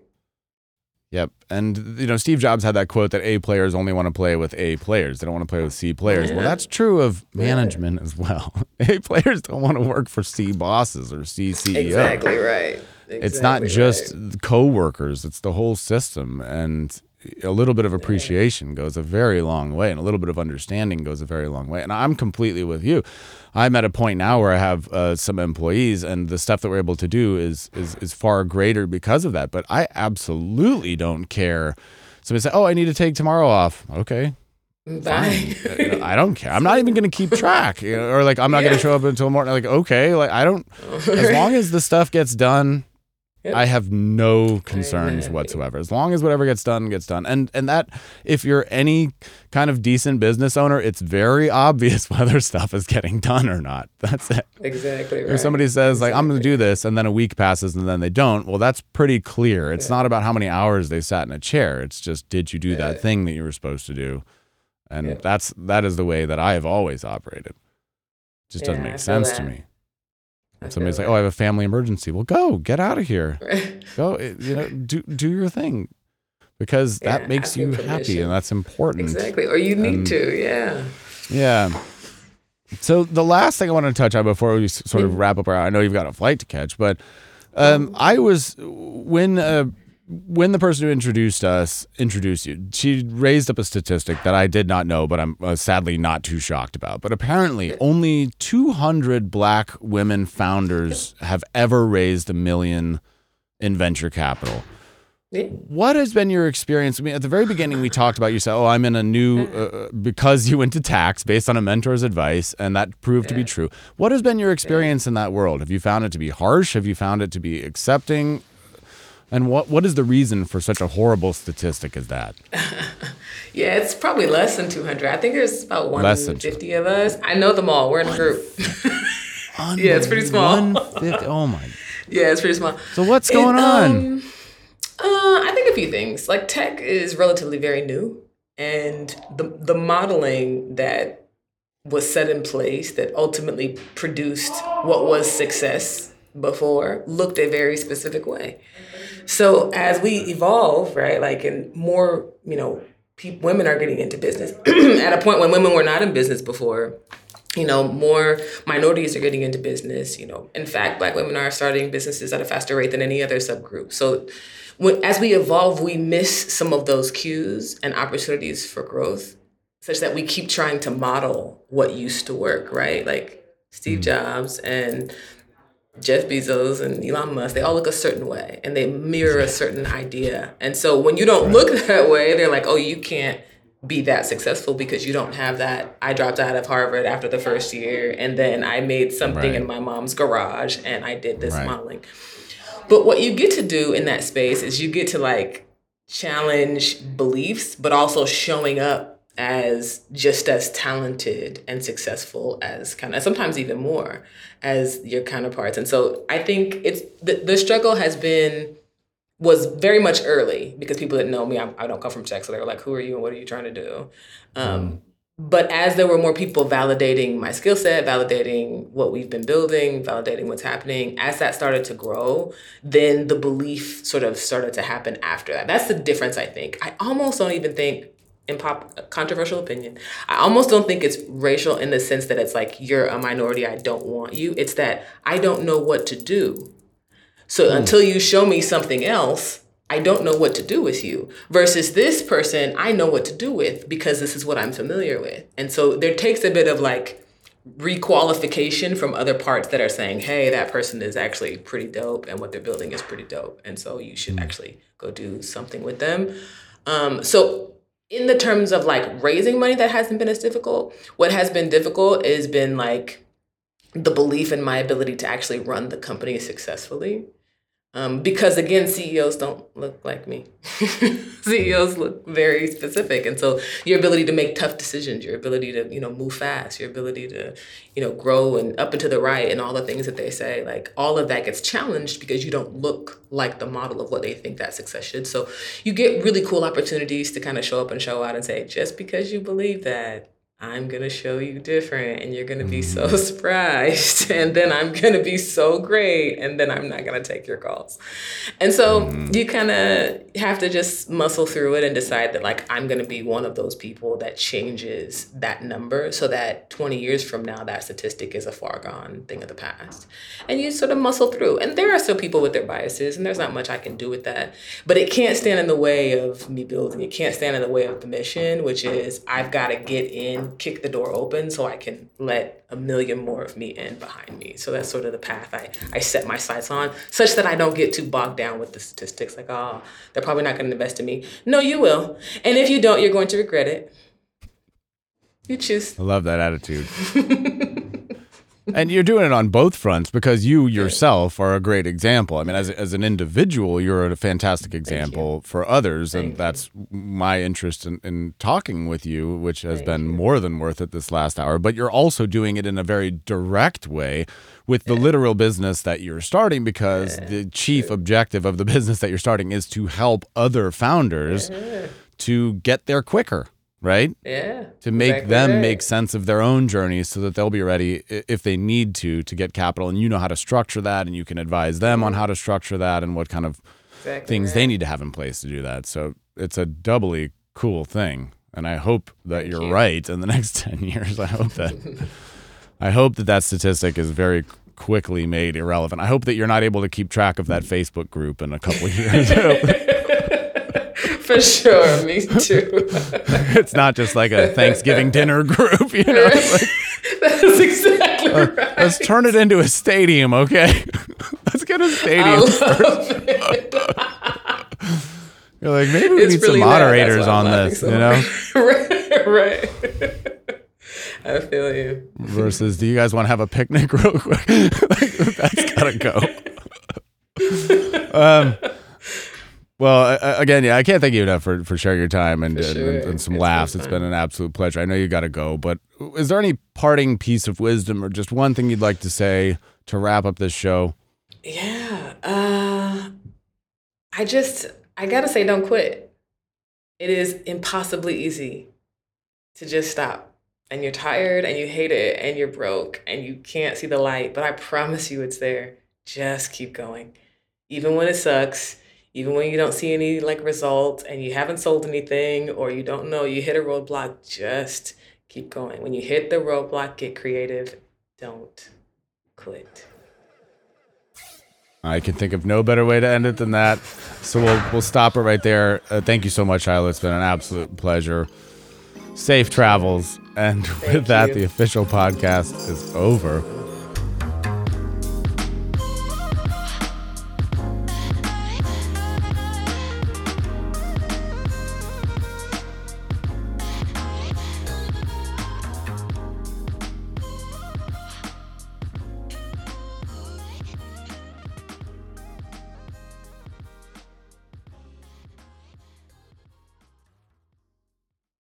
Yep. And you know, Steve Jobs had that quote that A players only want to play with A players. They don't want to play with C players. Well, that's true of management as well. A players don't want to work for C bosses or C CEOs. Exactly right. It's not just right. co-workers, it's the whole system and a little bit of appreciation goes a very long way and a little bit of understanding goes a very long way. And I'm completely with you. I'm at a point now where I have uh, some employees and the stuff that we're able to do is, is is far greater because of that. But I absolutely don't care. Somebody say, "Oh, I need to take tomorrow off." Okay, Bye. Know, I don't care. I'm not even going to keep track, you know, or like I'm not going to show up until morning. Like okay, like I don't. As long as the stuff gets done, Yep. I have no concerns whatsoever. As long as whatever gets done gets done, and and that if you're any kind of decent business owner, it's very obvious whether stuff is getting done or not. That's it. exactly right. If somebody says like I'm going to do this, and then a week passes and then they don't, well, that's pretty clear. It's Yeah. not about how many hours they sat in a chair. It's just did you do that thing that you were supposed to do, and Yeah. that's that is the way that I have always operated. just doesn't make sense to me. I Somebody's like, "Oh, I have a family emergency." Well, go get out of here. Go, eh, you know, do do your thing because Yeah, that makes you happy and that's important. exactly. Or you need And- to, yeah. Yeah. So the last thing I want to touch on before we sort of Mm-hmm. wrap up our, I know you've got a flight to catch, but um, I was when uh, when the person who introduced us introduced you, she raised up a statistic that I did not know, but I'm uh, sadly not too shocked about. But apparently, only 200 Black women founders have ever raised a million in venture capital. What has been your experience? I mean, at the very beginning, we talked about you said, "Oh, I'm in a new uh, because you went to tax based on a mentor's advice, and that proved to be true." What has been your experience in that world? Have you found it to be harsh? Have you found it to be accepting? And what what is the reason for such a horrible statistic as that? Yeah, it's probably less than 200. I think there's about 150 of us. I know them all. We're in a group. Yeah, it's pretty small. 150 Oh my! yeah, it's pretty small. So what's going on? um, uh, I think a few things. Like tech is relatively very new, and the the modeling that was set in place that ultimately produced what was success before looked a very specific way. So as we evolve, right, like and more, you know, pe- women are getting into business at a point when women were not in business before. You know, more minorities are getting into business. You know, in fact, Black women are starting businesses at a faster rate than any other subgroup. So, when, as we evolve, we miss some of those cues and opportunities for growth, such that we keep trying to model what used to work. Right, like Steve mm. Jobs and Jeff Bezos and Elon Musk, they all look a certain way and they mirror a certain idea. And so when you don't look that way, they're like, oh, you can't be that successful because you don't have that. I dropped out of Harvard after the first year and then I made something Right. in my mom's garage and I did this Right. modeling. But what you get to do in that space is you get to like challenge beliefs, but also showing up as just as talented and successful as kind of sometimes even more as your counterparts. And so I think it's the, the struggle has been was very much early because people didn't know me. I, I don't come from tech, so they were like, "Who are you and what are you trying to do?" Um, but as there were more people validating my skill set, validating what we've been building, validating what's happening, as that started to grow, then the belief sort of started to happen after that. That's the difference, I think. I almost don't even think, in pop uh, controversial opinion, I almost don't think it's racial in the sense that it's like you're a minority, I don't want you. It's that I don't know what to do. So hmm. until you show me something else, I don't know what to do with you. Versus this person, I know what to do with because this is what I'm familiar with. And so there takes a bit of like requalification from other parts that are saying, hey, that person is actually pretty dope and what they're building is pretty dope. And so you should hmm. actually go do something with them. Um, so in the terms of like raising money that hasn't been as difficult, what has been difficult has been like the belief in my ability to actually run the company successfully. Um, because again, CEOs don't look like me. CEOs look very specific, and so your ability to make tough decisions, your ability to you know move fast, your ability to you know grow and up and to the right, and all the things that they say, like all of that gets challenged because you don't look like the model of what they think that success should. So you get really cool opportunities to kind of show up and show out and say, just because you believe that, I'm gonna show you different and you're gonna be so mm. surprised and then I'm gonna be so great and then I'm not gonna take your calls. And so mm. you kind of have to just muscle through it and decide that like I'm gonna be one of those people that changes that number so that 20 years from now that statistic is a far gone thing of the past. And you sort of muscle through. And there are still people with their biases and there's not much I can do with that. But it can't stand in the way of me building. It can't stand in the way of the mission, which is I've got to get in, kick the door open so I can let a million more of me in behind me. So that's sort of the path I, I set my sights on, such that I don't get too bogged down with the statistics like, oh, they're probably not going to invest in me. No, you will. And if you don't, you're going to regret it. You choose. I love that attitude. and you're doing it on both fronts because you yourself are a great example. I mean, as, as an individual, you're a fantastic example for others. and that's my interest in, in talking with you, which has been more than worth it this last hour. But you're also doing it in a very direct way with the literal business that you're starting because the chief objective of the business that you're starting is to help other founders to get there quicker. Right? Yeah. to make Exactly them right. make sense of their own journeys so that they'll be ready if they need to to get capital and you know how to structure that and you can advise them on how to structure that and what kind of Exactly things right. they need to have in place to do that so it's a doubly cool thing and i hope that you're you. right in the next 10 years i hope that i hope that that statistic is very quickly made irrelevant i hope that you're not able to keep track of that facebook group in a couple of years For sure. Me too. it's not just like a thanksgiving dinner group you know like, That's exactly right. Let's turn it into a stadium, okay? Let's get a stadium. You're like, maybe we It's need really some moderators on this, so you know? right, right. I feel you. Versus, do you guys want to have a picnic real quick? like, that's gotta go. um, well, I- again, yeah, I can't thank you enough for, for sharing your time and, and, sure. and, and some It's been laughs. It's been an absolute pleasure. I know you got to go, but is there any parting piece of wisdom or just one thing you'd like to say to wrap up this show? Yeah. Uh, I just, I gotta say, don't quit. It is impossibly easy to just stop. And you're tired and you hate it and you're broke and you can't see the light, but I promise you it's there. Just keep going. Even when it sucks, even when you don't see any like results and you haven't sold anything or you don't know, you hit a roadblock, just keep going. When you hit the roadblock, get creative. Don't quit. I can think of no better way to end it than that. So we'll we'll stop it right there. Uh, thank you so much, Shiloh. It's been an absolute pleasure. Safe travels. And with that, you. the official podcast is over.